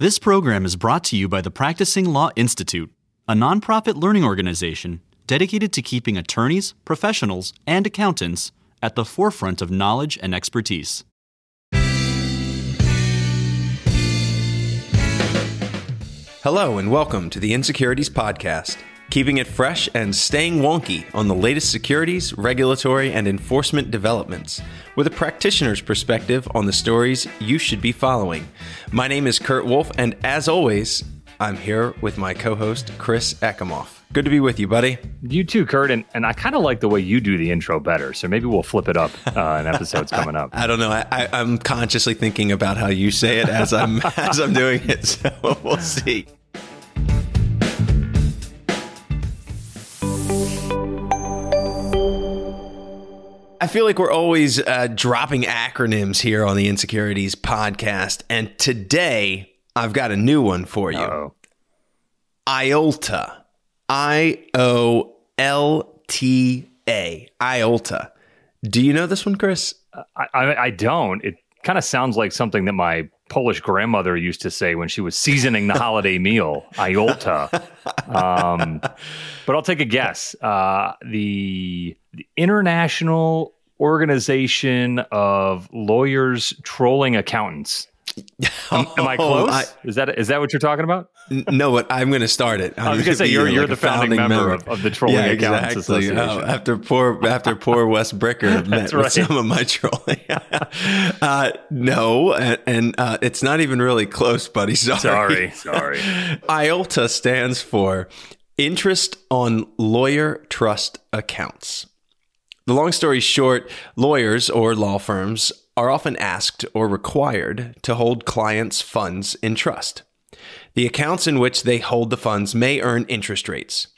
This program is brought to you by the Practicing Law Institute, a nonprofit learning organization dedicated to keeping attorneys, professionals, and accountants at the forefront of knowledge and expertise. Hello, and welcome to the Insecurities Podcast, keeping it fresh and staying wonky on the latest securities, regulatory, and enforcement developments, with a practitioner's perspective on the stories you should be following. My name is Kurt Wolfe, and as always, I'm here with my co host, Chris Ekimoff. Good to be with you, buddy. You too, Kurt. And, and I kind of like the way you do the intro better. So maybe we'll flip it up uh, in episodes coming up. I don't know. I, I, I'm consciously thinking about how you say it as I'm as I'm doing it. So we'll see. I feel like we're always uh, dropping acronyms here on the Insecurities podcast. And today I've got a new one for you Uh-oh. IOLTA. I O L T A. IOLTA. Do you know this one, Chris? I, I, I don't. It kind of sounds like something that my Polish grandmother used to say when she was seasoning the holiday meal, iolta. Um, but I'll take a guess. Uh, the, the International Organization of Lawyers Trolling Accountants. Am, am I Oh, close? I- is that is that what you're talking about? No, but I'm going to start it. I was going to say you're you're the founding, member, Of, of the Trolling yeah, Accountants exactly. Association. Oh, after poor after poor Wes Bricker met right. with some of my trolling. uh, no, and, and uh, it's not even really close, buddy. Sorry. Sorry, sorry. IOLTA stands for Interest on Lawyer Trust Accounts. The long story short, lawyers or law firms are often asked or required to hold clients' funds in trust. The accounts in which they hold the funds may earn interest rates.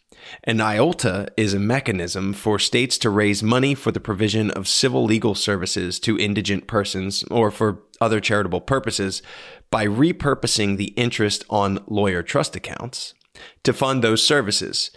An IOLTA is a mechanism for states to raise money for the provision of civil legal services to indigent persons or for other charitable purposes by repurposing the interest on lawyer trust accounts to fund those services.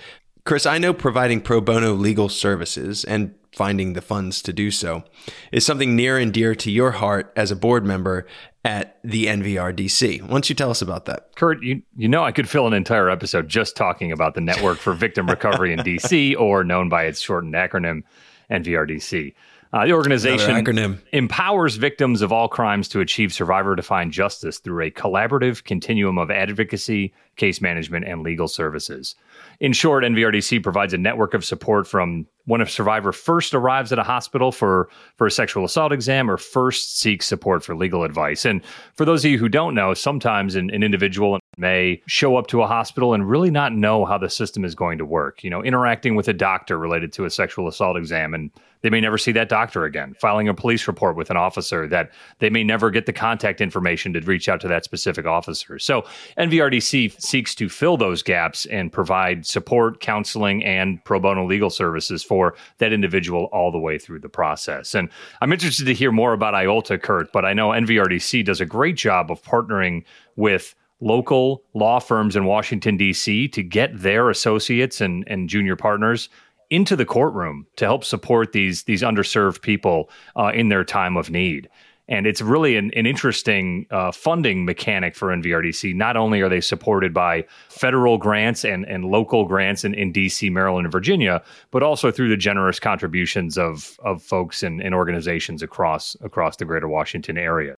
Chris, I know providing pro bono legal services and finding the funds to do so is something near and dear to your heart as a board member at the NVRDC. Why don't you tell us about that? Kurt, you, you know I could fill an entire episode just talking about the Network for Victim Recovery in DC, or known by its shortened acronym, NVRDC. Uh, the organization acronym. empowers victims of all crimes to achieve survivor defined justice through a collaborative continuum of advocacy, case management, and legal services. In short, NVRDC provides a network of support from when a survivor first arrives at a hospital for, for a sexual assault exam or first seeks support for legal advice. And for those of you who don't know, sometimes an, an individual may show up to a hospital and really not know how the system is going to work. You know, interacting with a doctor related to a sexual assault exam, and they may never see that doctor again. Filing a police report with an officer that they may never get the contact information to reach out to that specific officer. So, NVRDC seeks to fill those gaps and provide support, counseling, and pro bono legal services for that individual all the way through the process. And I'm interested to hear more about IOLTA, Kurt, but I know NVRDC does a great job of partnering with local law firms in Washington, D.C. to get their associates and, and junior partners into the courtroom to help support these, these underserved people uh, in their time of need. And it's really an, an interesting uh, funding mechanic for NVRDC. Not only are they supported by federal grants and, and local grants in, in DC, Maryland, and Virginia, but also through the generous contributions of, of folks and, and organizations across across the greater Washington area.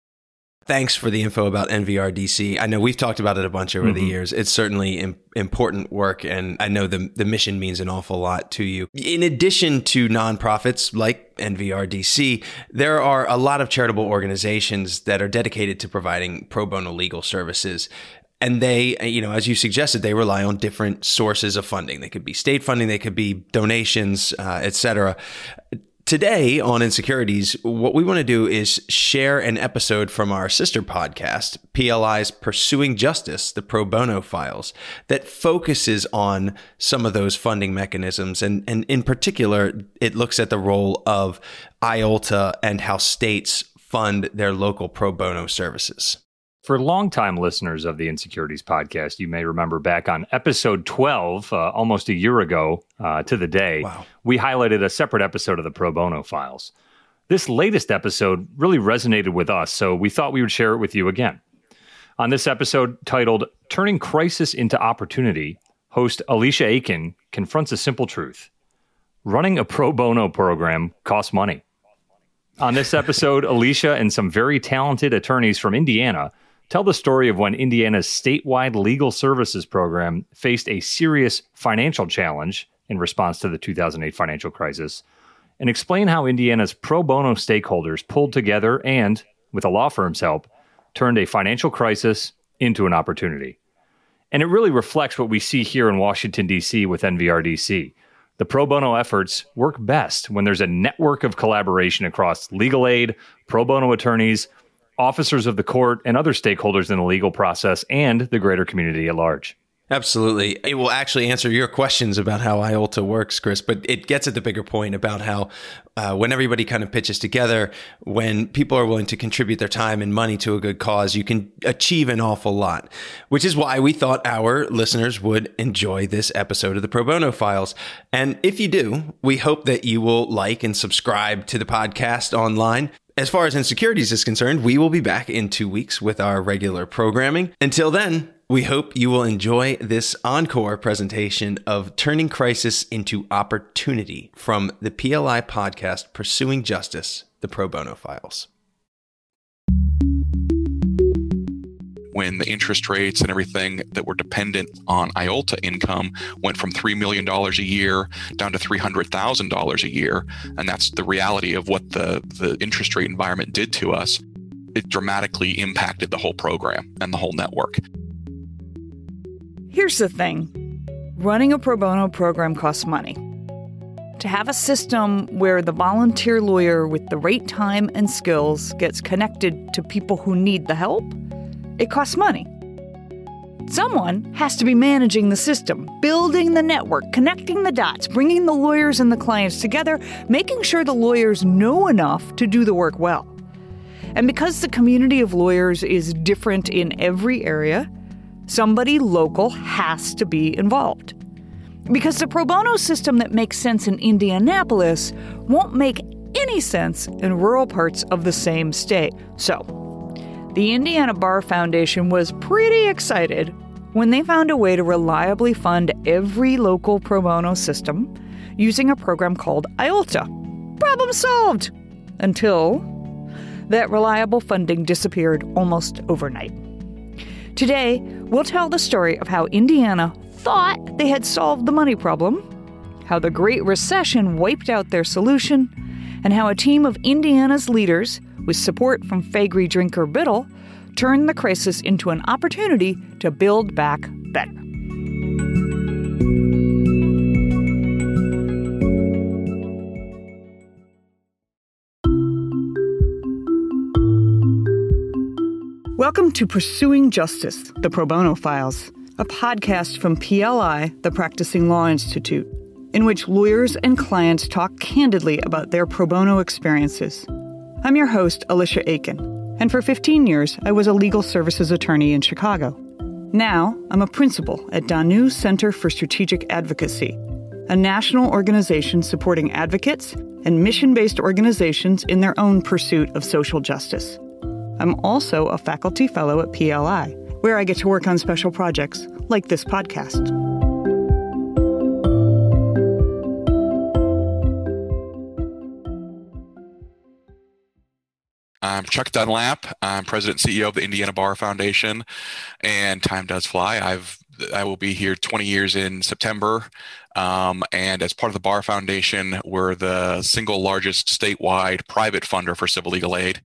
Thanks for the info about NVRDC. I know we've talked about it a bunch over the years. It's certainly Im- important work, and I know the the mission means an awful lot to you. In addition to nonprofits like NVRDC, there are a lot of charitable organizations that are dedicated to providing pro bono legal services. And they, you know, as you suggested, they rely on different sources of funding. They could be state funding, they could be donations, uh, et cetera. Today on Insecurities, what we want to do is share an episode from our sister podcast, PLI's Pursuing Justice, the Pro Bono Files, that focuses on some of those funding mechanisms. And, and in particular, it looks at the role of IOLTA and how states fund their local pro bono services. For longtime listeners of the Insecurities podcast, you may remember back on episode 12, uh, almost a year ago uh, to the day, Wow. we highlighted a separate episode of the Pro Bono Files. This latest episode really resonated with us, so we thought we would share it with you again. On this episode titled Turning Crisis into Opportunity, host Alicia Aiken confronts a simple truth running a pro bono program costs money. On this episode, Alicia and some very talented attorneys from Indiana tell the story of when Indiana's statewide legal services program faced a serious financial challenge in response to the 2008 financial crisis and explain how Indiana's pro bono stakeholders pulled together and, with a law firm's help, turned a financial crisis into an opportunity. And it really reflects what we see here in Washington, D.C. with NVRDC. The pro bono efforts work best when there's a network of collaboration across legal aid, pro bono attorneys, officers of the court, and other stakeholders in the legal process and the greater community at large. Absolutely. It will actually answer your questions about how IOLTA works, Chris, but it gets at the bigger point about how uh, when everybody kind of pitches together, when people are willing to contribute their time and money to a good cause, you can achieve an awful lot, which is why we thought our listeners would enjoy this episode of the Pro Bono Files. And if you do, we hope that you will like and subscribe to the podcast online. As far as insecurities is concerned, we will be back in two weeks with our regular programming. Until then, we hope you will enjoy this encore presentation of Turning Crisis into Opportunity from the PLI podcast Pursuing Justice, the Pro Bono Files. When the interest rates and everything that were dependent on IOLTA income went from $3 million a year down to $300,000 a year, and that's the reality of what the, the interest rate environment did to us, it dramatically impacted the whole program and the whole network. Here's the thing running a pro bono program costs money. To have a system where the volunteer lawyer with the right time and skills gets connected to people who need the help, it costs money. Someone has to be managing the system, building the network, connecting the dots, bringing the lawyers and the clients together, making sure the lawyers know enough to do the work well. And because the community of lawyers is different in every area, Somebody local has to be involved. Because the pro bono system that makes sense in Indianapolis won't make any sense in rural parts of the same state. So, the Indiana Bar Foundation was pretty excited when they found a way to reliably fund every local pro bono system using a program called IOLTA. Problem solved! Until that reliable funding disappeared almost overnight. Today, we'll tell the story of how Indiana thought they had solved the money problem, how the Great Recession wiped out their solution, and how a team of Indiana's leaders, with support from Faegre Drinker Biddle, turned the crisis into an opportunity to build back better. Welcome to Pursuing Justice, the Pro Bono Files, a podcast from PLI, the Practicing Law Institute, in which lawyers and clients talk candidly about their pro bono experiences. I'm your host, Alicia Aiken, and for 15 years, I was a legal services attorney in Chicago. Now, I'm a principal at Danu Center for Strategic Advocacy, a national organization supporting advocates and mission based organizations in their own pursuit of social justice. I'm also a faculty fellow at PLI, where I get to work on special projects like this podcast. I'm Chuck Dunlap. I'm president and CEO of the Indiana Bar Foundation, and time does fly. I've I will be here 20 years in September, um, and as part of the Bar Foundation, we're the single largest statewide private funder for civil legal aid.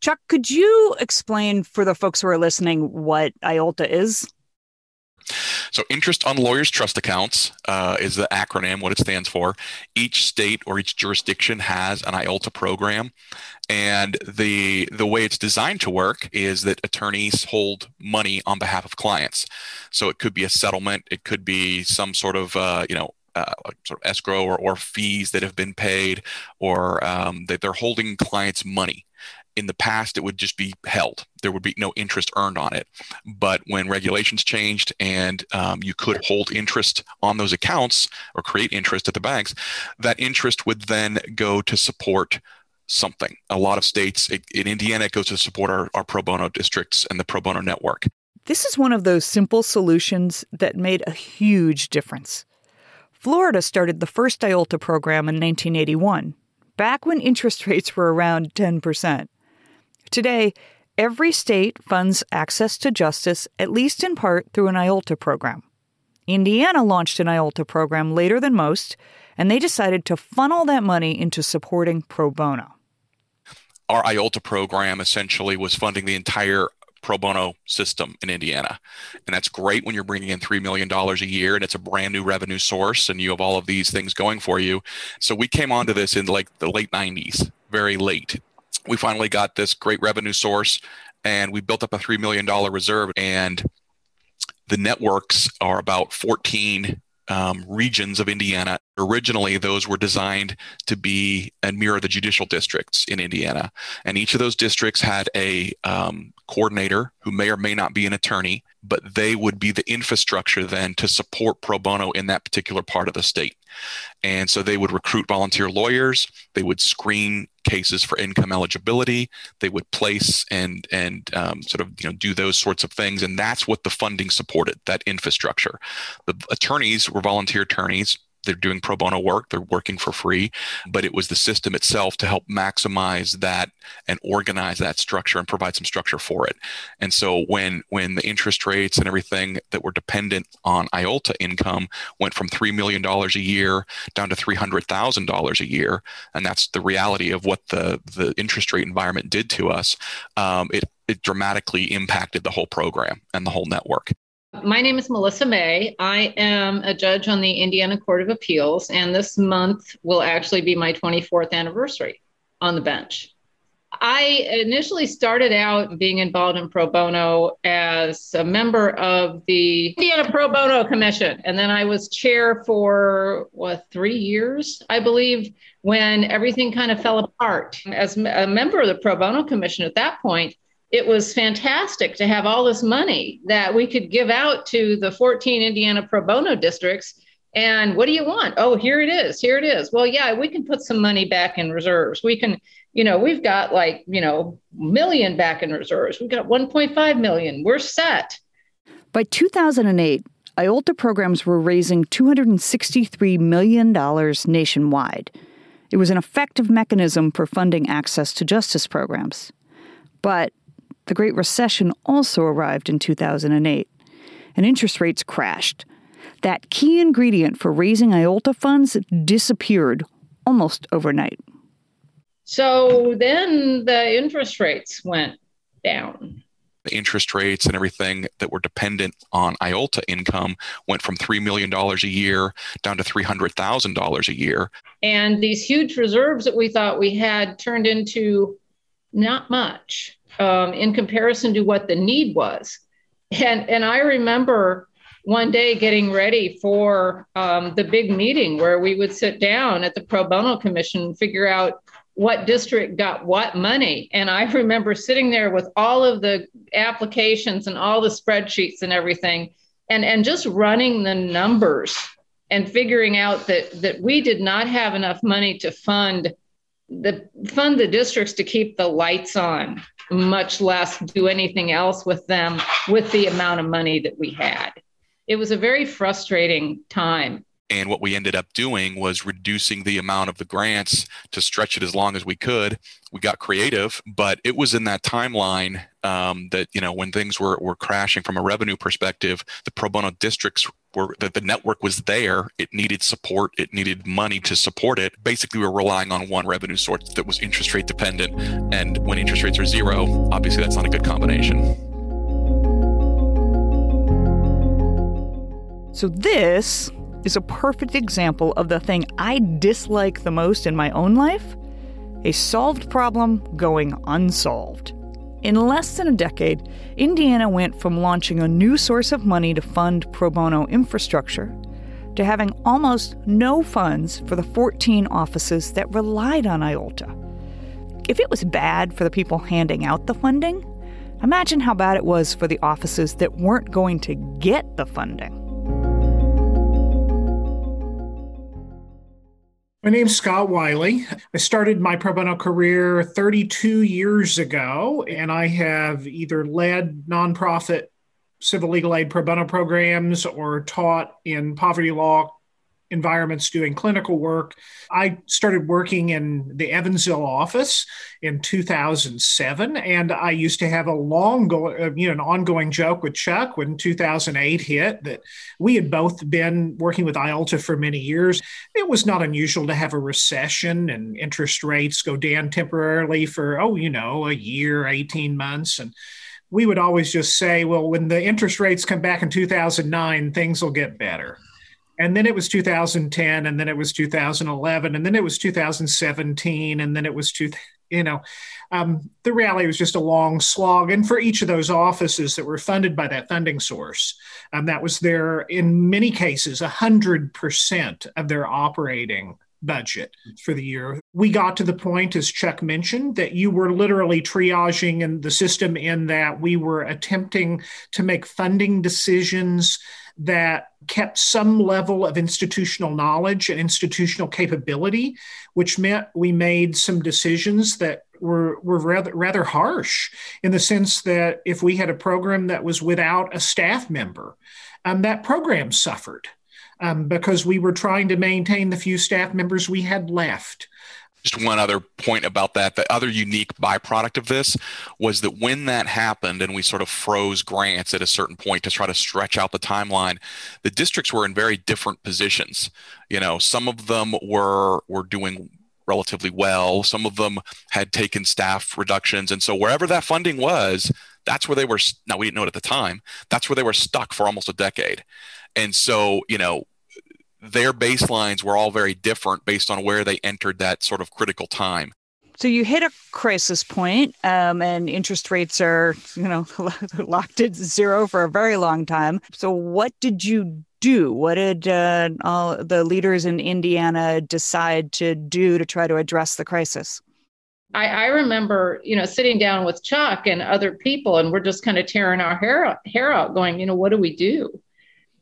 Chuck, could you explain for the folks who are listening what IOLTA is? So, interest on lawyers' trust accounts uh, is the acronym, what it stands for. Each state or each jurisdiction has an IOLTA program, and the the way it's designed to work is that attorneys hold money on behalf of clients. So, it could be a settlement, it could be some sort of uh, you know uh, sort of escrow or, or fees that have been paid, or um, that they're holding clients' money in the past it would just be held there would be no interest earned on it but when regulations changed and um, you could hold interest on those accounts or create interest at the banks that interest would then go to support something. A lot of states, it, in Indiana, it goes to support our, our pro bono districts and the pro bono network. This is one of those simple solutions that made a huge difference. Florida started the first IOLTA program in 1981, back when interest rates were around 10%. Today, every state funds access to justice, at least in part, through an IOLTA program. Indiana launched an IOLTA program later than most, and they decided to funnel that money into supporting pro bono. Our IOLTA program essentially was funding the entire pro bono system in Indiana. And that's great when you're bringing in $3 million a year and it's a brand new revenue source and you have all of these things going for you. So we came onto this in like the late 90s, very late. We finally got this great revenue source and we built up a $3 million reserve. And the networks are about 14 um, regions of Indiana. Originally, those were designed to be and mirror the judicial districts in Indiana. And each of those districts had a um, coordinator who may or may not be an attorney, but they would be the infrastructure then to support pro bono in that particular part of the state. And so they would recruit volunteer lawyers, they would screen cases for income eligibility, they would place and and um, sort of you know do those sorts of things, and that's what the funding supported that infrastructure. The attorneys were volunteer attorneys they're doing pro bono work they're working for free but it was the system itself to help maximize that and organize that structure and provide some structure for it. And so when when the interest rates and everything that were dependent on iolta income went from $3 million a year down to $300000 a year and that's the reality of what the the interest rate environment did to us um, it it dramatically impacted the whole program and the whole network my name is Melissa May. I am a judge on the Indiana Court of Appeals, and this month will actually be my 24th anniversary on the bench. I initially started out being involved in pro bono as a member of the Indiana Pro Bono Commission. And then I was chair for what, three years, I believe, when everything kind of fell apart. As a member of the Pro Bono Commission at that point, it was fantastic to have all this money that we could give out to the 14 Indiana pro bono districts. And what do you want? Oh, here it is. Here it is. Well, yeah, we can put some money back in reserves. We can, you know, we've got like, you know, million back in reserves. We've got 1.5 million. We're set. By 2008, IOLTA programs were raising $263 million nationwide. It was an effective mechanism for funding access to justice programs. But the Great Recession also arrived in 2008, and interest rates crashed. That key ingredient for raising IOLTA funds disappeared almost overnight. So then the interest rates went down. The interest rates and everything that were dependent on IOLTA income went from $3 million a year down to $300,000 a year. And these huge reserves that we thought we had turned into not much um, in comparison to what the need was. And, and I remember one day getting ready for um, the big meeting where we would sit down at the Pro Bono Commission and figure out what district got what money. And I remember sitting there with all of the applications and all the spreadsheets and everything and, and just running the numbers and figuring out that, that we did not have enough money to fund the fund the districts to keep the lights on much less do anything else with them with the amount of money that we had. It was a very frustrating time. And what we ended up doing was reducing the amount of the grants to stretch it as long as we could. We got creative, but it was in that timeline um, that, you know, when things were, were crashing from a revenue perspective, the pro bono districts were that the network was there. It needed support. It needed money to support it. Basically, we're relying on one revenue source that was interest rate dependent. And when interest rates are zero, obviously that's not a good combination. So, this is a perfect example of the thing I dislike the most in my own life a solved problem going unsolved. In less than a decade, Indiana went from launching a new source of money to fund pro bono infrastructure to having almost no funds for the 14 offices that relied on IOLTA. If it was bad for the people handing out the funding, imagine how bad it was for the offices that weren't going to get the funding. My name's Scott Wylie. I started my pro bono career 32 years ago, and I have either led nonprofit civil legal aid pro bono programs or taught in poverty law environments doing clinical work. I started working in the Evansville office in 2007, and I used to have a long, go, uh, you know, an ongoing joke with Chuck when 2008 hit that we had both been working with IOLTA for many years. It was not unusual to have a recession and interest rates go down temporarily for, oh, you know, a year, 18 months, and we would always just say, well, when the interest rates come back in 2009, things will get better and then it was 2010 and then it was 2011 and then it was 2017 and then it was two you know um, the rally was just a long slog and for each of those offices that were funded by that funding source um, that was their in many cases 100% of their operating budget for the year. We got to the point, as Chuck mentioned, that you were literally triaging in the system in that we were attempting to make funding decisions that kept some level of institutional knowledge and institutional capability, which meant we made some decisions that were, were rather, rather harsh in the sense that if we had a program that was without a staff member, um, that program suffered um, because we were trying to maintain the few staff members we had left just one other point about that. The other unique byproduct of this was that when that happened and we sort of froze grants at a certain point to try to stretch out the timeline the districts were in very different positions. You know some of them were were doing relatively well. Some of them had taken staff reductions. And so wherever that funding was that's where they were now we didn't know it at the time that's where they were stuck for almost a decade. And so you know their baselines were all very different based on where they entered that sort of critical time. So you hit a crisis point, um, and interest rates are, you know, locked at zero for a very long time. So what did you do? What did uh, all the leaders in Indiana decide to do to try to address the crisis? I, I, remember, you know, sitting down with Chuck and other people, and we're just kind of tearing our hair hair out, going, you know, what do we do?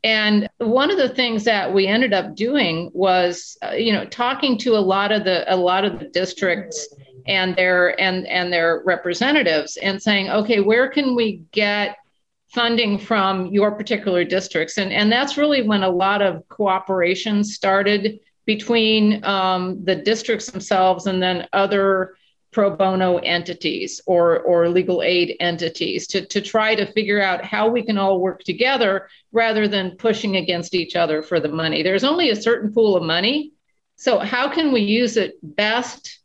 And one of the things that we ended up doing was, uh, you know, talking to a lot of the a lot of the districts and their and and their representatives and saying, okay, where can we get funding from your particular districts? And and that's really when a lot of cooperation started between um, the districts themselves and then other pro bono entities or, or legal aid entities to, to try to figure out how we can all work together rather than pushing against each other for the money. There's only a certain pool of money. So how can we use it best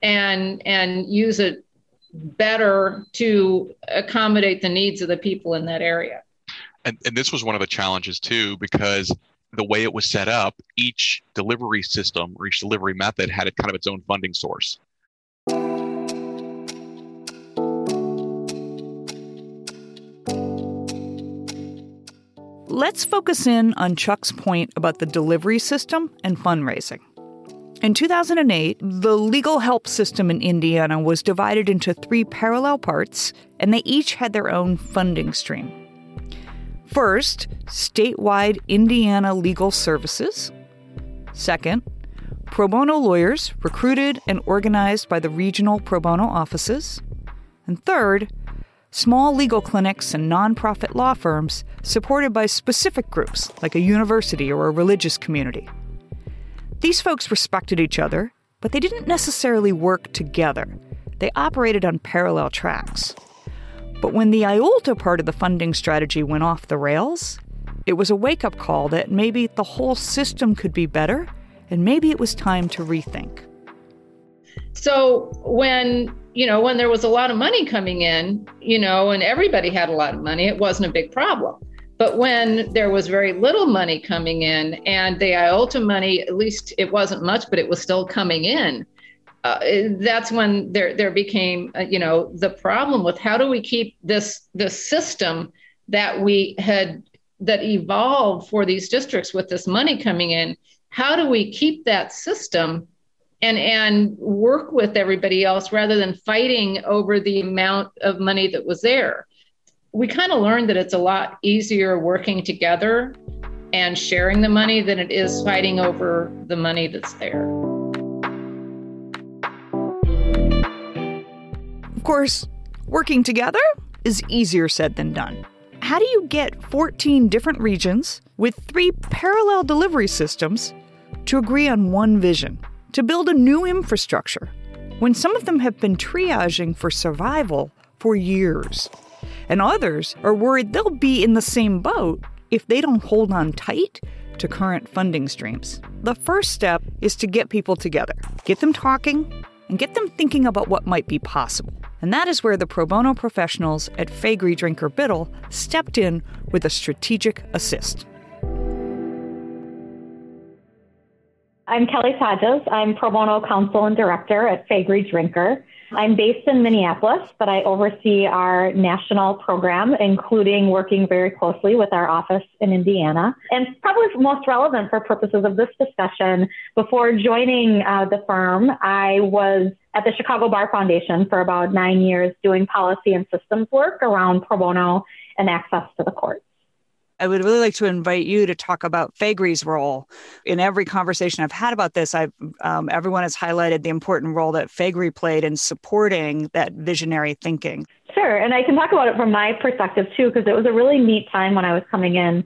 and and use it better to accommodate the needs of the people in that area? And, and this was one of the challenges too, because the way it was set up, each delivery system or each delivery method had a kind of its own funding source. Let's focus in on Chuck's point about the delivery system and fundraising. In 2008, the legal help system in Indiana was divided into three parallel parts, and they each had their own funding stream. First, statewide Indiana legal services. Second, pro bono lawyers recruited and organized by the regional pro bono offices. And third, small legal clinics and nonprofit law firms supported by specific groups like a university or a religious community. These folks respected each other, but they didn't necessarily work together. They operated on parallel tracks. But when the IOLTA part of the funding strategy went off the rails, it was a wake up call that maybe the whole system could be better and maybe it was time to rethink. So when you know, when there was a lot of money coming in, you know, and everybody had a lot of money, it wasn't a big problem. But when there was very little money coming in and the IOLTA money, at least it wasn't much, but it was still coming in, uh, that's when there there became, uh, you know, the problem with how do we keep this this system that we had that evolved for these districts with this money coming in how do we keep that system and and work with everybody else rather than fighting over the amount of money that was there? We kind of learned that it's a lot easier working together and sharing the money than it is fighting over the money that's there. Of course working together is easier said than done. How do you get 14 different regions with three parallel delivery systems to agree on one vision, to build a new infrastructure, when some of them have been triaging for survival for years? And others are worried they'll be in the same boat if they don't hold on tight to current funding streams. The first step is to get people together, get them talking, and get them thinking about what might be possible. And that is where the pro bono professionals at Faegre Drinker Biddle stepped in with a strategic assist. I'm Kelly Tautges. I'm pro bono counsel and director at Faegre Drinker. I'm based in Minneapolis, but I oversee our national program, including working very closely with our office in Indiana. And probably most relevant for purposes of this discussion, before joining uh, the firm, I was at the Chicago Bar Foundation for about nine years doing policy and systems work around pro bono and access to the courts. I would really like to invite you to talk about Faegre's role. In every conversation I've had about this, I've um, everyone has highlighted the important role that Faegre played in supporting that visionary thinking. Sure, and I can talk about it from my perspective too, because it was a really neat time when I was coming in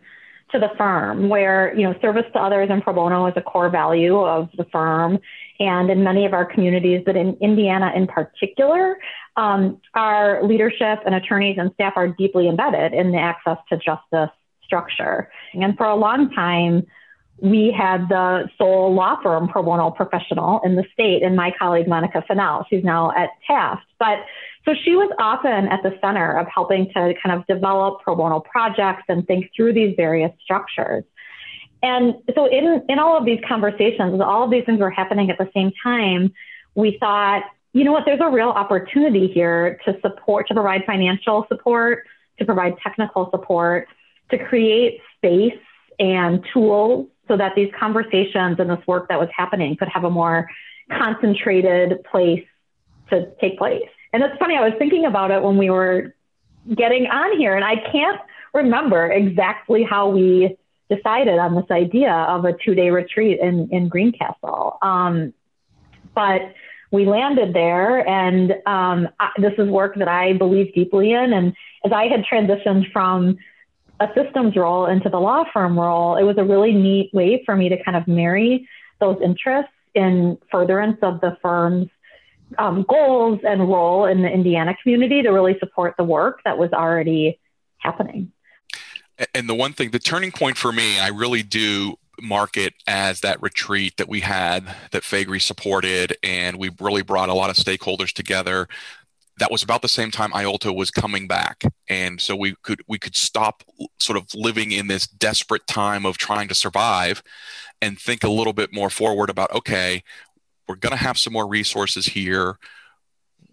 to the firm, where you know service to others and pro bono is a core value of the firm, and in many of our communities, but in Indiana in particular, um, our leadership and attorneys and staff are deeply embedded in the access to justice structure. And for a long time, we had the sole law firm pro bono professional in the state, and my colleague Monica Fennell. She's now at Taft. But so she was often at the center of helping to kind of develop pro bono projects and think through these various structures. And so in, in all of these conversations, all of these things were happening at the same time, we thought, you know what, there's a real opportunity here to support, to provide financial support, to provide technical support, to create space and tools so that these conversations and this work that was happening could have a more concentrated place to take place. And it's funny, I was thinking about it when we were getting on here, and I can't remember exactly how we decided on this idea of a two day retreat in, in Greencastle. Um, but we landed there, and um, I, this is work that I believe deeply in. And as I had transitioned from a systems role into the law firm role, it was a really neat way for me to kind of marry those interests in furtherance of the firm's um, goals and role in the Indiana community to really support the work that was already happening. And the one thing, the turning point for me, I really do mark it as that retreat that we had that Faegre supported, and we really brought a lot of stakeholders together that was about the same time IOLTA was coming back, and so we could we could stop sort of living in this desperate time of trying to survive, and think a little bit more forward about okay, we're going to have some more resources here.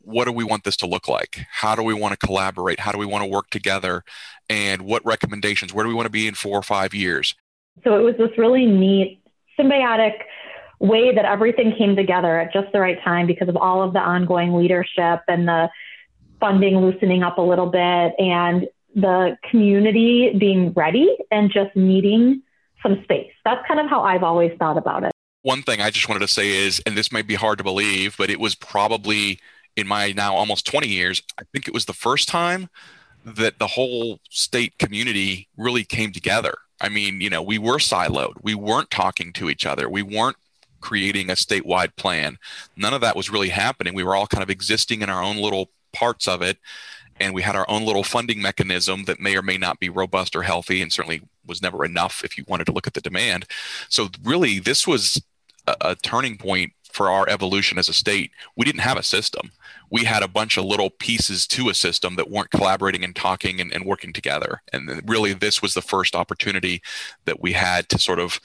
What do we want this to look like? How do we want to collaborate? How do we want to work together? And what recommendations? Where do we want to be in four or five years? So it was this really neat symbiotic way that everything came together at just the right time because of all of the ongoing leadership and the funding loosening up a little bit and the community being ready and just needing some space. That's kind of how I've always thought about it. One thing I just wanted to say is, and this might be hard to believe, but it was probably in my now almost 20 years, I think it was the first time that the whole state community really came together. I mean, you know, we were siloed. We weren't talking to each other. We weren't creating a statewide plan. None of that was really happening. We were all kind of existing in our own little parts of it. And we had our own little funding mechanism that may or may not be robust or healthy, and certainly was never enough if you wanted to look at the demand. So, really, this was a, a turning point for our evolution as a state. We didn't have a system. We had a bunch of little pieces to a system that weren't collaborating and talking and, and working together. And really, this was the first opportunity that we had to sort of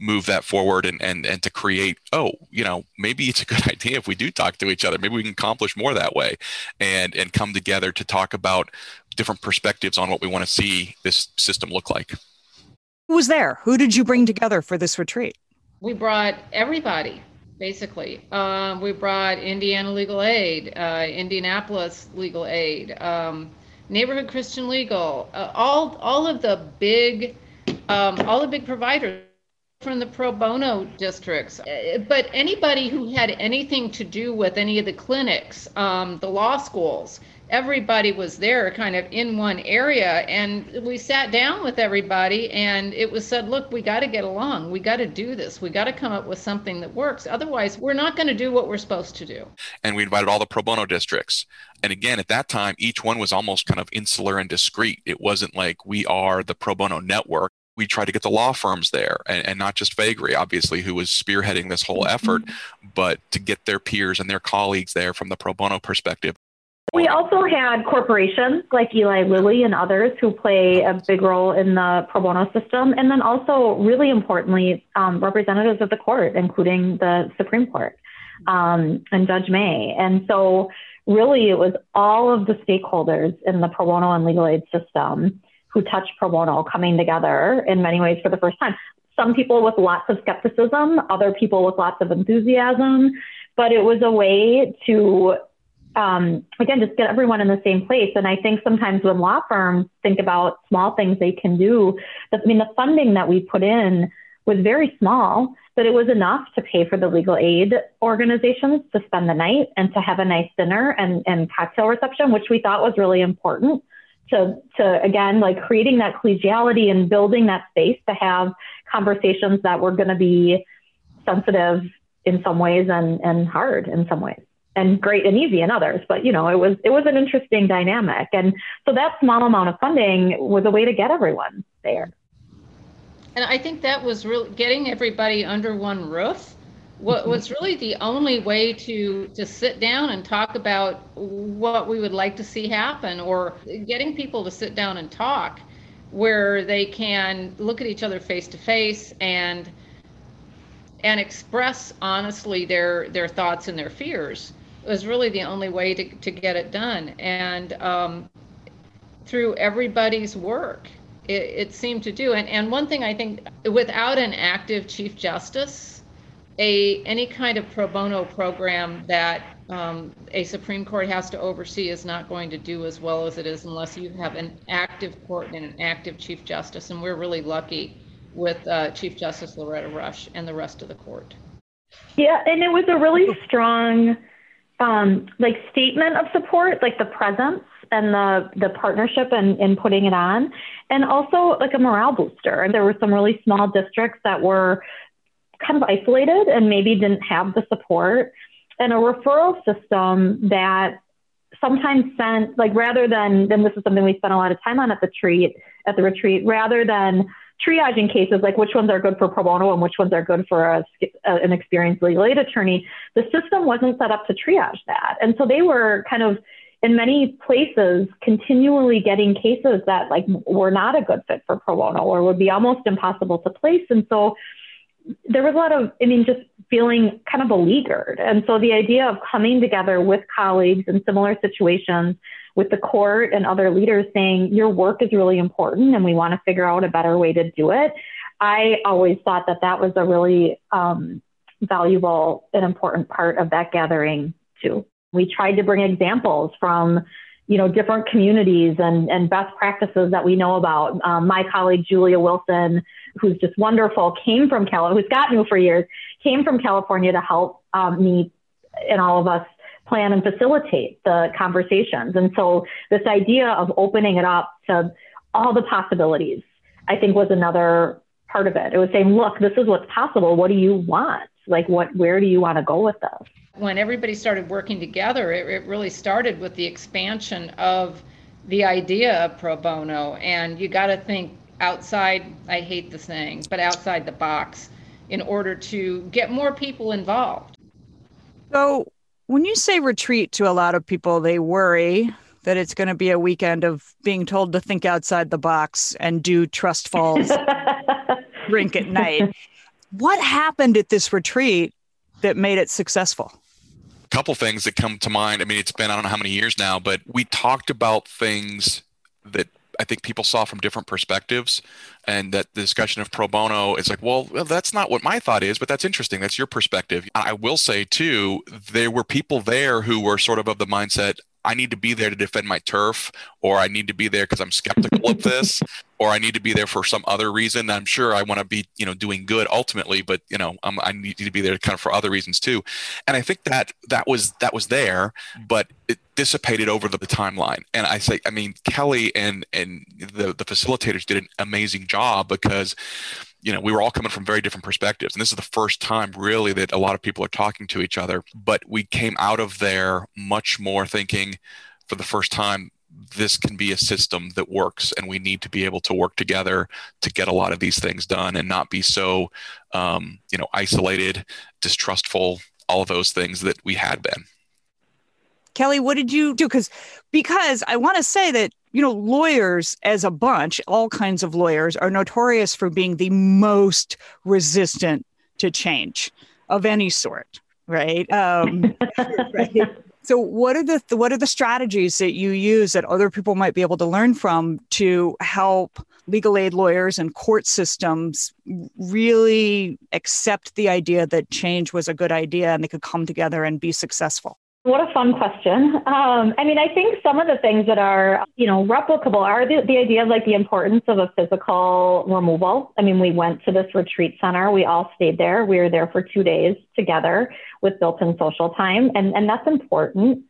move that forward and, and and to create oh you know maybe it's a good idea if we do talk to each other. Maybe we can accomplish more that way and and come together to talk about different perspectives on what we want to see this system look like. Who was there? Who did you bring together for this retreat? We brought everybody basically. Um, we brought indiana legal aid uh, indianapolis legal aid um, neighborhood christian legal uh, all all of the big um, all the big providers from the pro bono districts, uh, but anybody who had anything to do with any of the clinics, um, the law schools, everybody was there kind of in one area. And we sat down with everybody and it was said, look, we got to get along. We got to do this. We got to come up with something that works. Otherwise, we're not going to do what we're supposed to do. And we invited all the pro bono districts. And again, at that time, each one was almost kind of insular and discreet. It wasn't like we are the pro bono network we tried to get the law firms there and, and not just Faegre obviously, who was spearheading this whole effort, mm-hmm. but to get their peers and their colleagues there from the pro bono perspective. We also had corporations like Eli Lilly and others who play a big role in the pro bono system. And then also, really importantly, um, representatives of the court, including the Supreme Court um, and Judge May. And so, really, it was all of the stakeholders in the pro bono and legal aid system who touch pro bono coming together in many ways for the first time. Some people with lots of skepticism, other people with lots of enthusiasm, but it was a way to, um, again, just get everyone in the same place. And I think sometimes when law firms think about small things they can do, I mean, the funding that we put in was very small, but it was enough to pay for the legal aid organizations to spend the night and to have a nice dinner and, and cocktail reception, which we thought was really important to, to again, like creating that collegiality and building that space to have conversations that were going to be sensitive in some ways and, and hard in some ways and great and easy in others. But, you know, it was, it was an interesting dynamic. And so that small amount of funding was a way to get everyone there. And I think that was really getting everybody under one roof what was really the only way to to sit down and talk about what we would like to see happen or getting people to sit down and talk where they can look at each other face to face and and express honestly their their thoughts and their fears was really the only way to, to get it done. And um, through everybody's work it, it seemed to do. And and one thing i think without an active chief justice a any kind of pro bono program that um, a Supreme Court has to oversee is not going to do as well as it is unless you have an active court and an active Chief Justice. And we're really lucky with uh, Chief Justice Loretta Rush and the rest of the court. Yeah, and it was a really strong um, like statement of support, like the presence and the the partnership and, in putting it on, and also like a morale booster. And there were some really small districts that were kind of isolated and maybe didn't have the support. And a referral system that sometimes sent like rather than then this is something we spent a lot of time on at the retreat at the retreat rather than triaging cases like which ones are good for pro bono and which ones are good for a, a, an experienced legal aid attorney the system wasn't set up to triage that. And so they were kind of in many places continually getting cases that like were not a good fit for pro bono or would be almost impossible to place. And so there was a lot of, I mean, just feeling kind of beleaguered. And so the idea of coming together with colleagues in similar situations, with the court and other leaders saying, your work is really important and we want to figure out a better way to do it. I always thought that that was a really um, valuable and important part of that gathering, too. We tried to bring examples from you know, different communities and, and best practices that we know about. Um, my colleague, Julia Wilson, who's just wonderful, came from California, who's got new for years, came from California to help um, me and all of us plan and facilitate the conversations. And so this idea of opening it up to all the possibilities, I think was another part of it. It was saying, look, this is what's possible. What do you want? Like, what, where do you want to go with this? when everybody started working together, it, it really started with the expansion of the idea of pro bono. And you got to think outside, I hate the saying, but outside the box in order to get more people involved. So, when you say retreat to a lot of people, they worry that it's going to be a weekend of being told to think outside the box and do trust falls drink at night. What happened at this retreat that made it successful? couple things that come to mind. I mean, it's been I don't know how many years now, but we talked about things that I think people saw from different perspectives, and that the discussion of pro bono is like, well, that's not what my thought is, but that's interesting. That's your perspective. I will say too, there were people there who were sort of of the mindset, I need to be there to defend my turf, or I need to be there because I'm skeptical of this, or I need to be there for some other reason. I'm sure I want to be, you know, doing good ultimately, but you know, I'm, I need to be there kind of for other reasons too. And I think that that was that was there, but it dissipated over the, the timeline. And I say, I mean, Kelly and and the the facilitators did an amazing job because you know, we were all coming from very different perspectives. And this is the first time really that a lot of people are talking to each other. But we came out of there much more thinking for the first time, this can be a system that works and we need to be able to work together to get a lot of these things done and not be so um, you know isolated distrustful all of those things that we had been kelly what did you do because because i want to say that you know, lawyers as a bunch, all kinds of lawyers, are notorious for being the most resistant to change of any sort, right? Um, right? So, what are the what are the strategies that you use that other people might be able to learn from to help legal aid lawyers and court systems really accept the idea that change was a good idea and they could come together and be successful? What a fun question. Um, I mean, I think some of the things that are, you know, replicable are the, the idea of like the importance of a physical removal. I mean, we went to this retreat center. We all stayed there. We were there for two days together with built-in social time, and and that's important.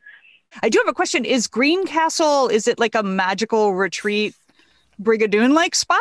I do have a question. Is Greencastle is it like a magical retreat Brigadoon like spot?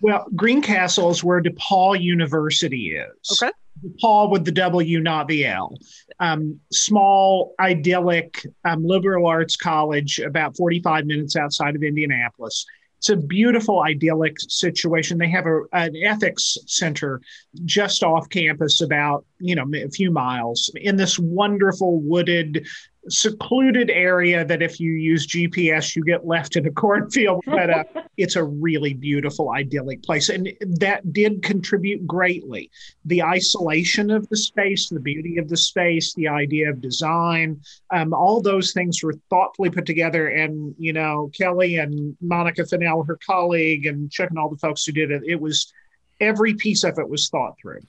Well, Greencastle is where DePauw University is. Okay. DePauw with the W, not the L. Um, small, idyllic um, liberal arts college about 45 minutes outside of Indianapolis. It's a beautiful, idyllic situation. They have a, an ethics center just off campus, about you know a few miles, in this wonderful wooded secluded area that if you use GPS, you get left in a cornfield. But uh, it's a really beautiful, idyllic place. And that did contribute greatly. The isolation of the space, the beauty of the space, the idea of design, um, all those things were thoughtfully put together. And, you know, Kelly and Monica Fennell, her colleague, and Chuck and all the folks who did it, it was every piece of it was thought through.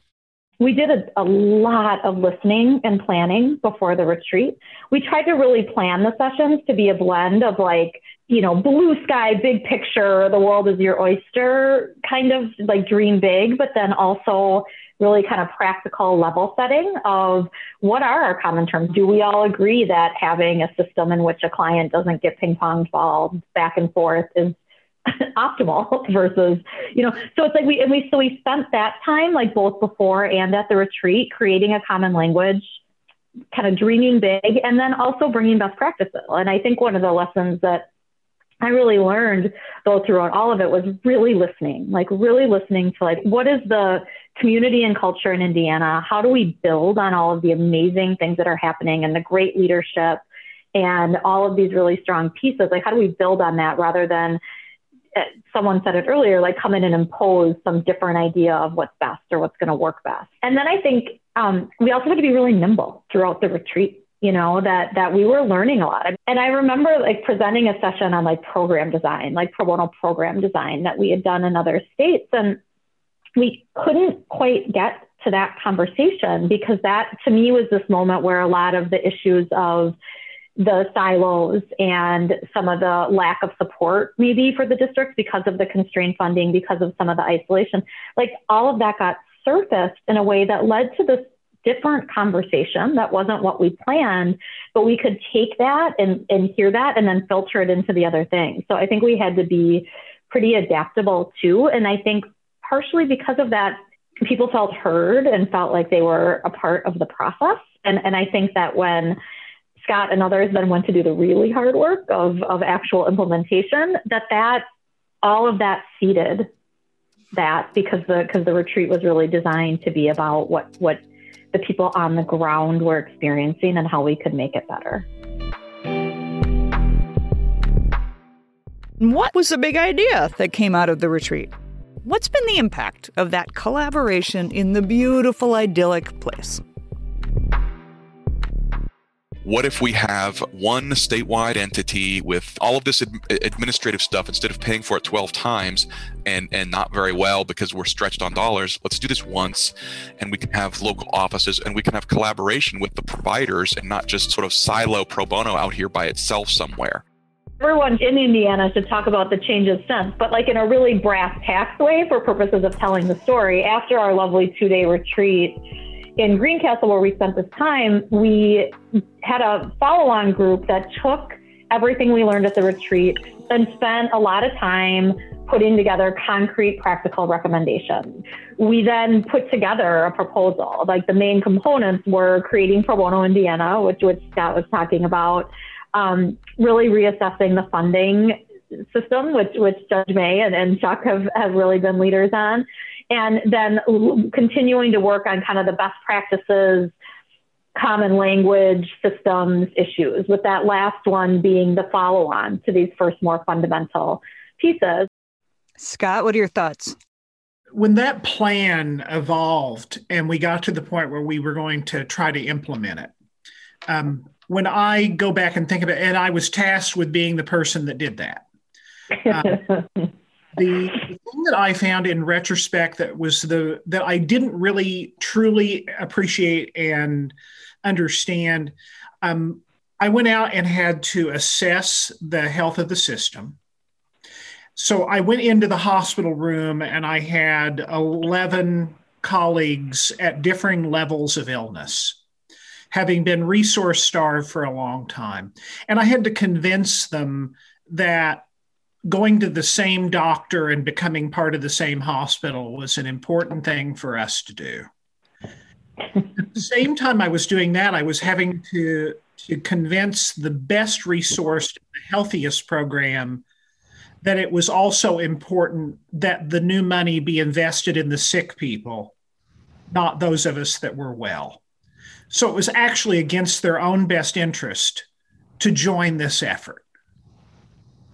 We did a, a, lot of listening and planning before the retreat. We tried to really plan the sessions to be a blend of like, you know, blue sky, big picture, the world is your oyster, kind of like dream big, but then also really kind of practical level setting of what are our common terms? Do we all agree that having a system in which a client doesn't get ping pong balls back and forth is optimal versus you know so it's like we and we so we spent that time like both before and at the retreat creating a common language kind of dreaming big and then also bringing best practices. And i think one of the lessons that i really learned though throughout all of it was really listening like really listening to like what is the community and culture in indiana? How do we build on all of the amazing things that are happening and the great leadership and all of these really strong pieces? Like how do we build on that rather than someone said it earlier, like come in and impose some different idea of what's best or what's going to work best. And then I think um, we also had to be really nimble throughout the retreat. You know that that we were learning a lot, and I remember like presenting a session on like program design, like pro bono program design that we had done in other states, and we couldn't quite get to that conversation because that to me was this moment where a lot of the issues of the silos and some of the lack of support maybe for the districts because of the constrained funding, because of some of the isolation. Like all of that got surfaced in a way that led to this different conversation that wasn't what we planned, but we could take that and, and hear that and then filter it into the other things. So I think we had to be pretty adaptable too. And I think partially because of that, people felt heard and felt like they were a part of the process. And, and I think that when Scott and others then went to do the really hard work of, of actual implementation, that that all of that seeded that because the because the retreat was really designed to be about what what the people on the ground were experiencing and how we could make it better. What was the big idea that came out of the retreat? What's been the impact of that collaboration in the beautiful idyllic place? What if we have one statewide entity with all of this ad- administrative stuff instead of paying for it 12 times and and not very well because we're stretched on dollars let's do this once and we can have local offices and we can have collaboration with the providers and not just sort of silo pro bono out here by itself somewhere everyone in Indiana should talk about the changes since, but like in a really brass tacks way for purposes of telling the story. After our lovely two day retreat, in Greencastle, where we spent this time, we had a follow on group that took everything we learned at the retreat and spent a lot of time putting together concrete practical recommendations. We then put together a proposal. Like the main components were creating Pro Bono Indiana, which, which Scott was talking about, um, really reassessing the funding system, which, which Judge May and, and Chuck have, have really been leaders on, and then continuing to work on kind of the best practices, common language systems issues, with that last one being the follow on to these first more fundamental pieces. Scott, what are your thoughts? When that plan evolved and we got to the point where we were going to try to implement it, um, when I go back and think about it, and I was tasked with being the person that did that. Uh, the thing that I found in retrospect that was the that I didn't really truly appreciate and understand. Um, I went out and had to assess the health of the system. So I went into the hospital room and I had 11 colleagues at differing levels of illness, having been resource starved for a long time. And I had to convince them that going to the same doctor and becoming part of the same hospital was an important thing for us to do. At the same time I was doing that, I was having to, to convince the best resourced, the healthiest program that it was also important that the new money be invested in the sick people, not those of us that were well. So it was actually against their own best interest to join this effort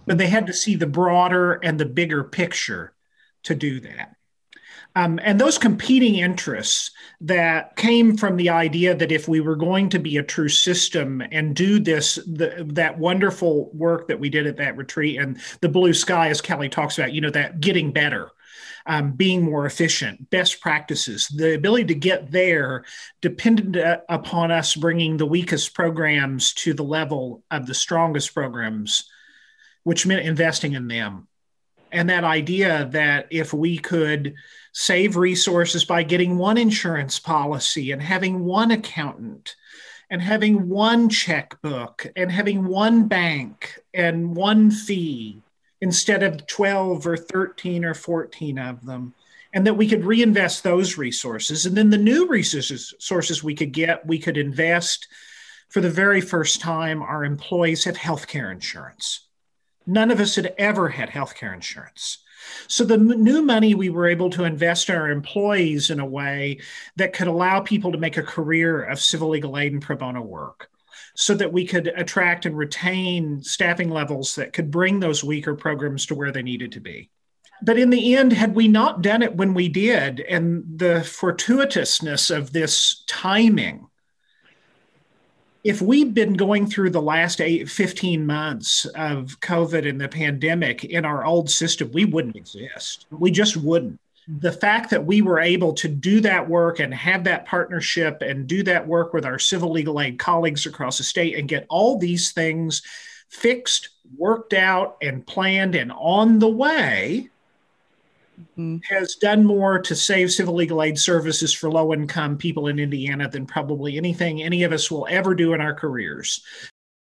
but they had to see the broader and the bigger picture to do that. Um, and those competing interests that came from the idea that if we were going to be a true system and do this, the, that wonderful work that we did at that retreat and the blue sky, as Kelly talks about, you know, that getting better, um, being more efficient, best practices, the ability to get there depended uh, upon us bringing the weakest programs to the level of the strongest programs which meant investing in them. And that idea that if we could save resources by getting one insurance policy and having one accountant and having one checkbook and having one bank and one fee instead of 12 or 13 or 14 of them and that we could reinvest those resources. And then the new resources sources we could get we could invest. For the very first time our employees have health care insurance None of us had ever had healthcare insurance. So the new money we were able to invest in our employees in a way that could allow people to make a career of civil legal aid and pro bono work so that we could attract and retain staffing levels that could bring those weaker programs to where they needed to be. But in the end, had we not done it when we did, and the fortuitousness of this timing if we'd been going through the last eight, 15 months of COVID and the pandemic in our old system, we wouldn't exist. We just wouldn't. The fact that we were able to do that work and have that partnership and do that work with our civil legal aid colleagues across the state and get all these things fixed, worked out, and planned and on the way mm-hmm. has done more to save civil legal aid services for low income people in Indiana than probably anything any of us will ever do in our careers.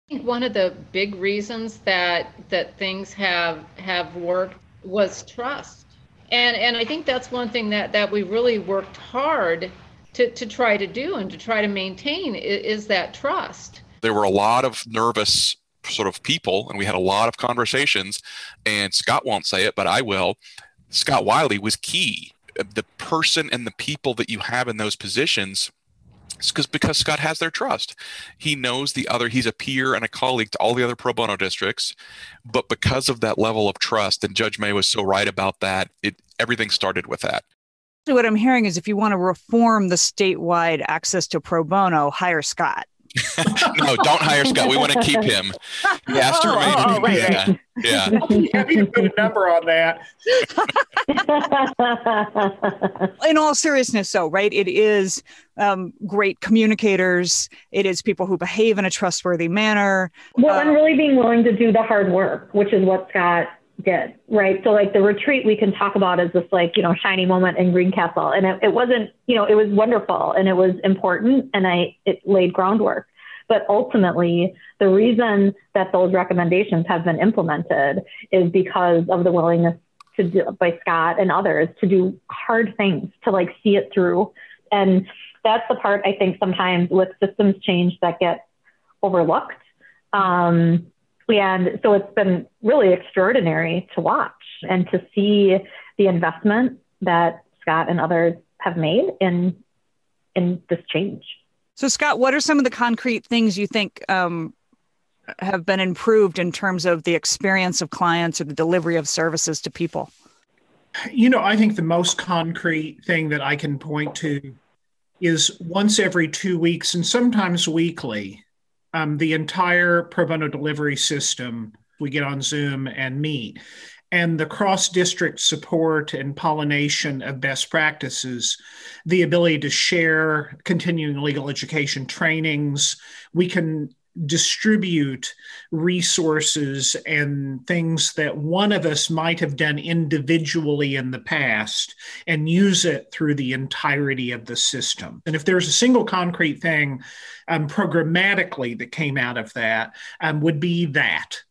I think one of the big reasons that that things have have worked was trust. And and I think that's one thing that that we really worked hard to, to try to do and to try to maintain is, is that trust. There were a lot of nervous sort of people and we had a lot of conversations and Scott won't say it but I will Scott Wylie was key. Uh, the person and the people that you have in those positions because because Scott has their trust. He knows the other. He's a peer and a colleague to all the other pro bono districts, but because of that level of trust, and Judge May was so right about that. It everything started with that. What I'm hearing is, if you want to reform the statewide access to pro bono, hire Scott no, don't hire Scott. We want to keep him. He has to remain. Oh, oh, right, yeah, right. yeah. Happy to put a number on that. in all seriousness, though, right, it is um, great communicators. It is people who behave in a trustworthy manner. Well, Uh, and really being willing to do the hard work, which is what Scott did, right? So, like the retreat, we can talk about as this like you know shiny moment in Greencastle, and it, it wasn't, you know, it was wonderful and it was important, and I it laid groundwork. But ultimately, the reason that those recommendations have been implemented is because of the willingness to do, by Scott and others to do hard things, to like see it through, and that's the part I think sometimes with systems change that gets overlooked. Um, and so it's been really extraordinary to watch and to see the investment that Scott and others have made in in this change. So, Scott, what are some of the concrete things you think um, have been improved in terms of the experience of clients or the delivery of services to people? You know, I think the most concrete thing that I can point to is once every two weeks and sometimes weekly, um, the entire pro bono delivery system, we get on Zoom and meet. And the cross district support and pollination of best practices, the ability to share continuing legal education trainings, we can distribute resources and things that one of us might have done individually in the past and use it through the entirety of the system. And if there's a single concrete thing um, programmatically that came out of that, um, would be that.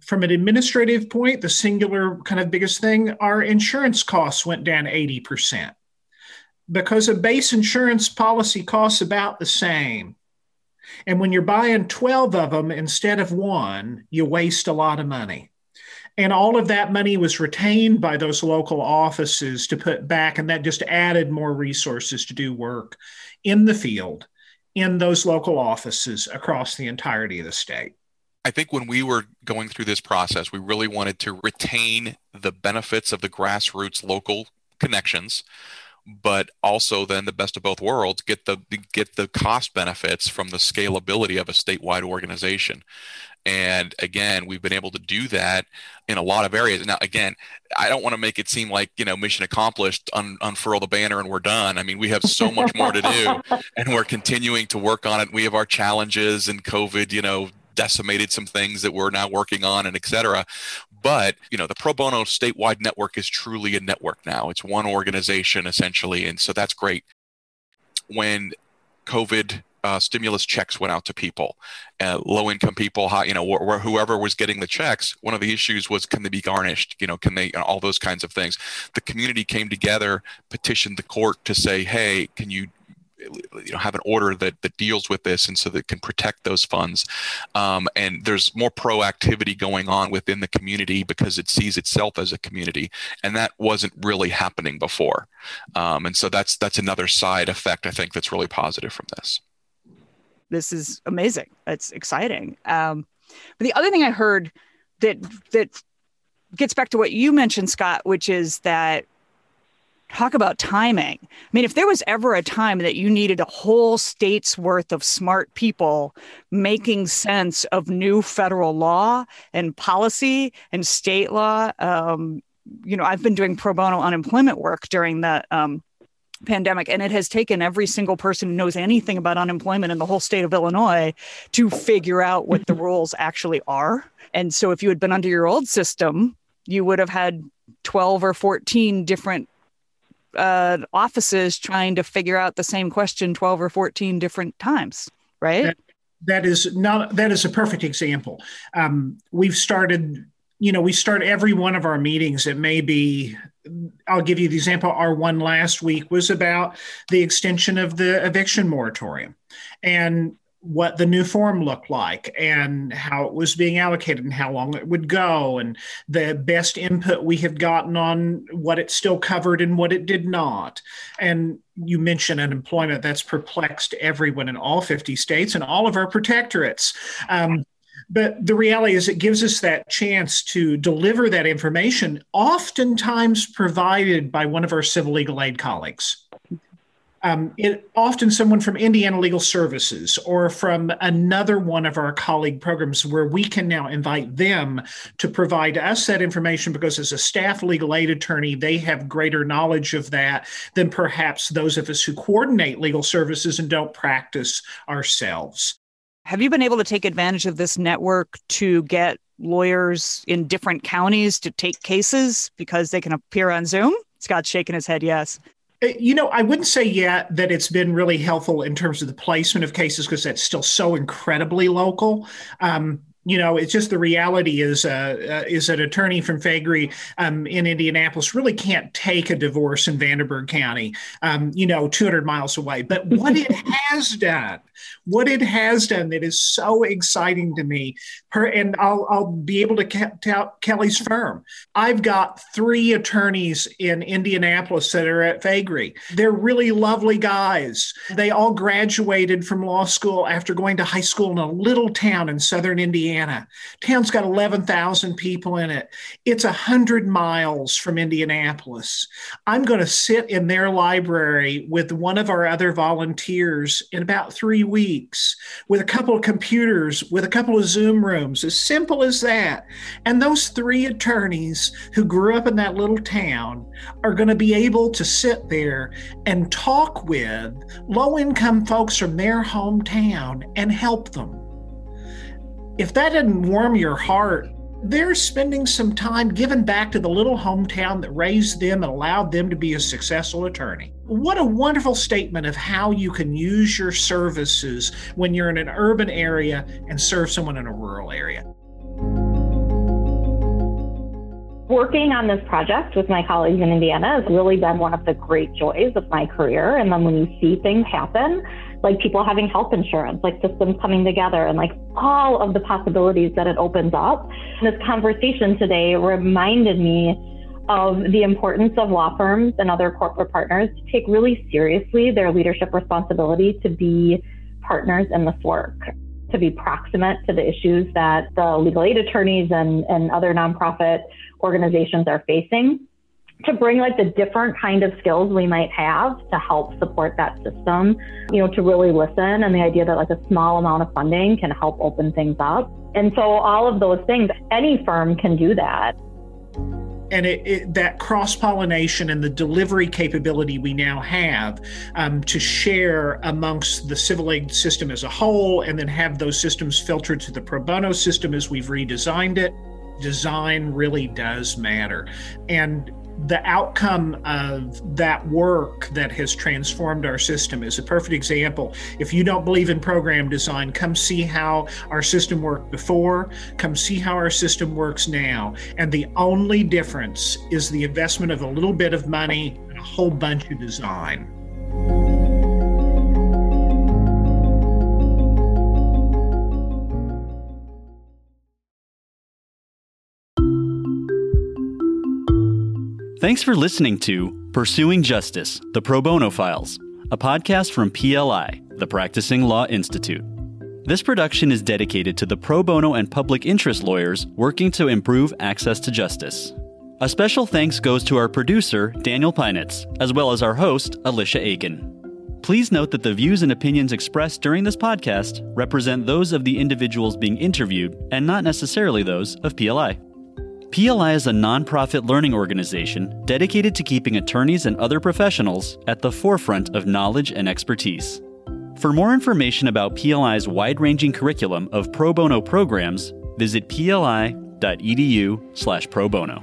From an administrative point, the singular kind of biggest thing, our insurance costs went down 80% because a base insurance policy costs about the same. And when you're buying 12 of them instead of one, you waste a lot of money. And all of that money was retained by those local offices to put back, and that just added more resources to do work in the field in those local offices across the entirety of the state. I think when we were going through this process, we really wanted to retain the benefits of the grassroots local connections, but also then the best of both worlds, get the get the cost benefits from the scalability of a statewide organization. And again, we've been able to do that in a lot of areas. Now, again, I don't want to make it seem like, you know, mission accomplished, un- unfurl the banner and we're done. I mean, we have so much more to do and we're continuing to work on it. We have our challenges and COVID, you know, decimated some things that we're now working on and et cetera. But, you know, the pro bono statewide network is truly a network now. It's one organization essentially. And so that's great. When COVID uh, stimulus checks went out to people, uh, low income people, high, you know, wh- wh- whoever was getting the checks. One of the issues was can they be garnished? You know, can they, all those kinds of things. The community came together, petitioned the court to say, hey, can you you know have an order that that deals with this and so that can protect those funds um, and there's more proactivity going on within the community because it sees itself as a community and that wasn't really happening before um, and so that's that's another side effect i think that's really positive from this This is amazing. It's exciting. Um, but the other thing I heard that that gets back to what you mentioned, Scott, which is that talk about timing. I mean, if there was ever a time that you needed a whole state's worth of smart people making sense of new federal law and policy and state law, um, you know, I've been doing pro bono unemployment work during the um, pandemic, and it has taken every single person who knows anything about unemployment in the whole state of Illinois to figure out what the rules actually are. And so, if you had been under your old system, you would have had 12 or 14 different uh, offices trying to figure out the same question 12 or 14 different times, right? That, that is not that is a perfect example. Um, we've started, you know, we start every one of our meetings. It may be, I'll give you the example. Our one last week was about the extension of the eviction moratorium, and what the new form looked like and how it was being allocated and how long it would go and the best input we have gotten on what it still covered and what it did not. And you mentioned unemployment. That's perplexed everyone in all 50 states and all of our protectorates. Um, but the reality is it gives us that chance to deliver that information oftentimes provided by one of our civil legal aid colleagues um, it, often someone from Indiana Legal Services or from another one of our colleague programs where we can now invite them to provide us that information because as a staff legal aid attorney, they have greater knowledge of that than perhaps those of us who coordinate legal services and don't practice ourselves. Have you been able to take advantage of this network to get lawyers in different counties to take cases because they can appear on Zoom? Scott's shaking his head, yes. Uh, you know, I wouldn't say yet that it's been really helpful in terms of the placement of cases because that's still so incredibly local. Um, you know, it's just the reality is uh, uh, is an attorney from Faegre um, in Indianapolis really can't take a divorce in Vanderburgh County, um, you know, 200 miles away. But what it has done, what it has done that is so exciting to me, per, and I'll, I'll be able to tout Kelly's firm. I've got three attorneys in Indianapolis that are at Faegre. They're really lovely guys. They all graduated from law school after going to high school in a little town in southern Indiana Indiana. Town's got 11,000 people in it. It's 100 miles from Indianapolis. I'm going to sit in their library with one of our other volunteers in about three weeks with a couple of computers, with a couple of Zoom rooms, as simple as that. And those three attorneys who grew up in that little town are going to be able to sit there and talk with low income folks from their hometown and help them if that didn't warm your heart, they're spending some time giving back to the little hometown that raised them and allowed them to be a successful attorney. What a wonderful statement of how you can use your services when you're in an urban area and serve someone in a rural area. Working on this project with my colleagues in Indiana has really been one of the great joys of my career. And then when you see things happen, like people having health insurance, like systems coming together, and like all of the possibilities that it opens up. This conversation today reminded me of the importance of law firms and other corporate partners to take really seriously their leadership responsibility to be partners in this work, to be proximate to the issues that the legal aid attorneys and, and other nonprofit organizations are facing to bring like the different kind of skills we might have to help support that system, you know, to really listen and the idea that like a small amount of funding can help open things up. And so all of those things, any firm can do that. And it, it, that cross pollination and the delivery capability we now have um, to share amongst the civil aid system as a whole, and then have those systems filtered to the pro bono system as we've redesigned it design really does matter. And the outcome of that work that has transformed our system is a perfect example. If you don't believe in program design, come see how our system worked before, come see how our system works now. And the only difference is the investment of a little bit of money and a whole bunch of design. Thanks for listening to Pursuing Justice, the Pro Bono Files, a podcast from PLI, the Practicing Law Institute. This production is dedicated to the pro bono and public interest lawyers working to improve access to justice. A special thanks goes to our producer, Daniel Pinitz, as well as our host, Alicia Aiken. Please note that the views and opinions expressed during this podcast represent those of the individuals being interviewed and not necessarily those of PLI. PLI is a nonprofit learning organization dedicated to keeping attorneys and other professionals at the forefront of knowledge and expertise. For more information about PLI's wide ranging curriculum of pro bono programs, visit pli.edu slash pro bono.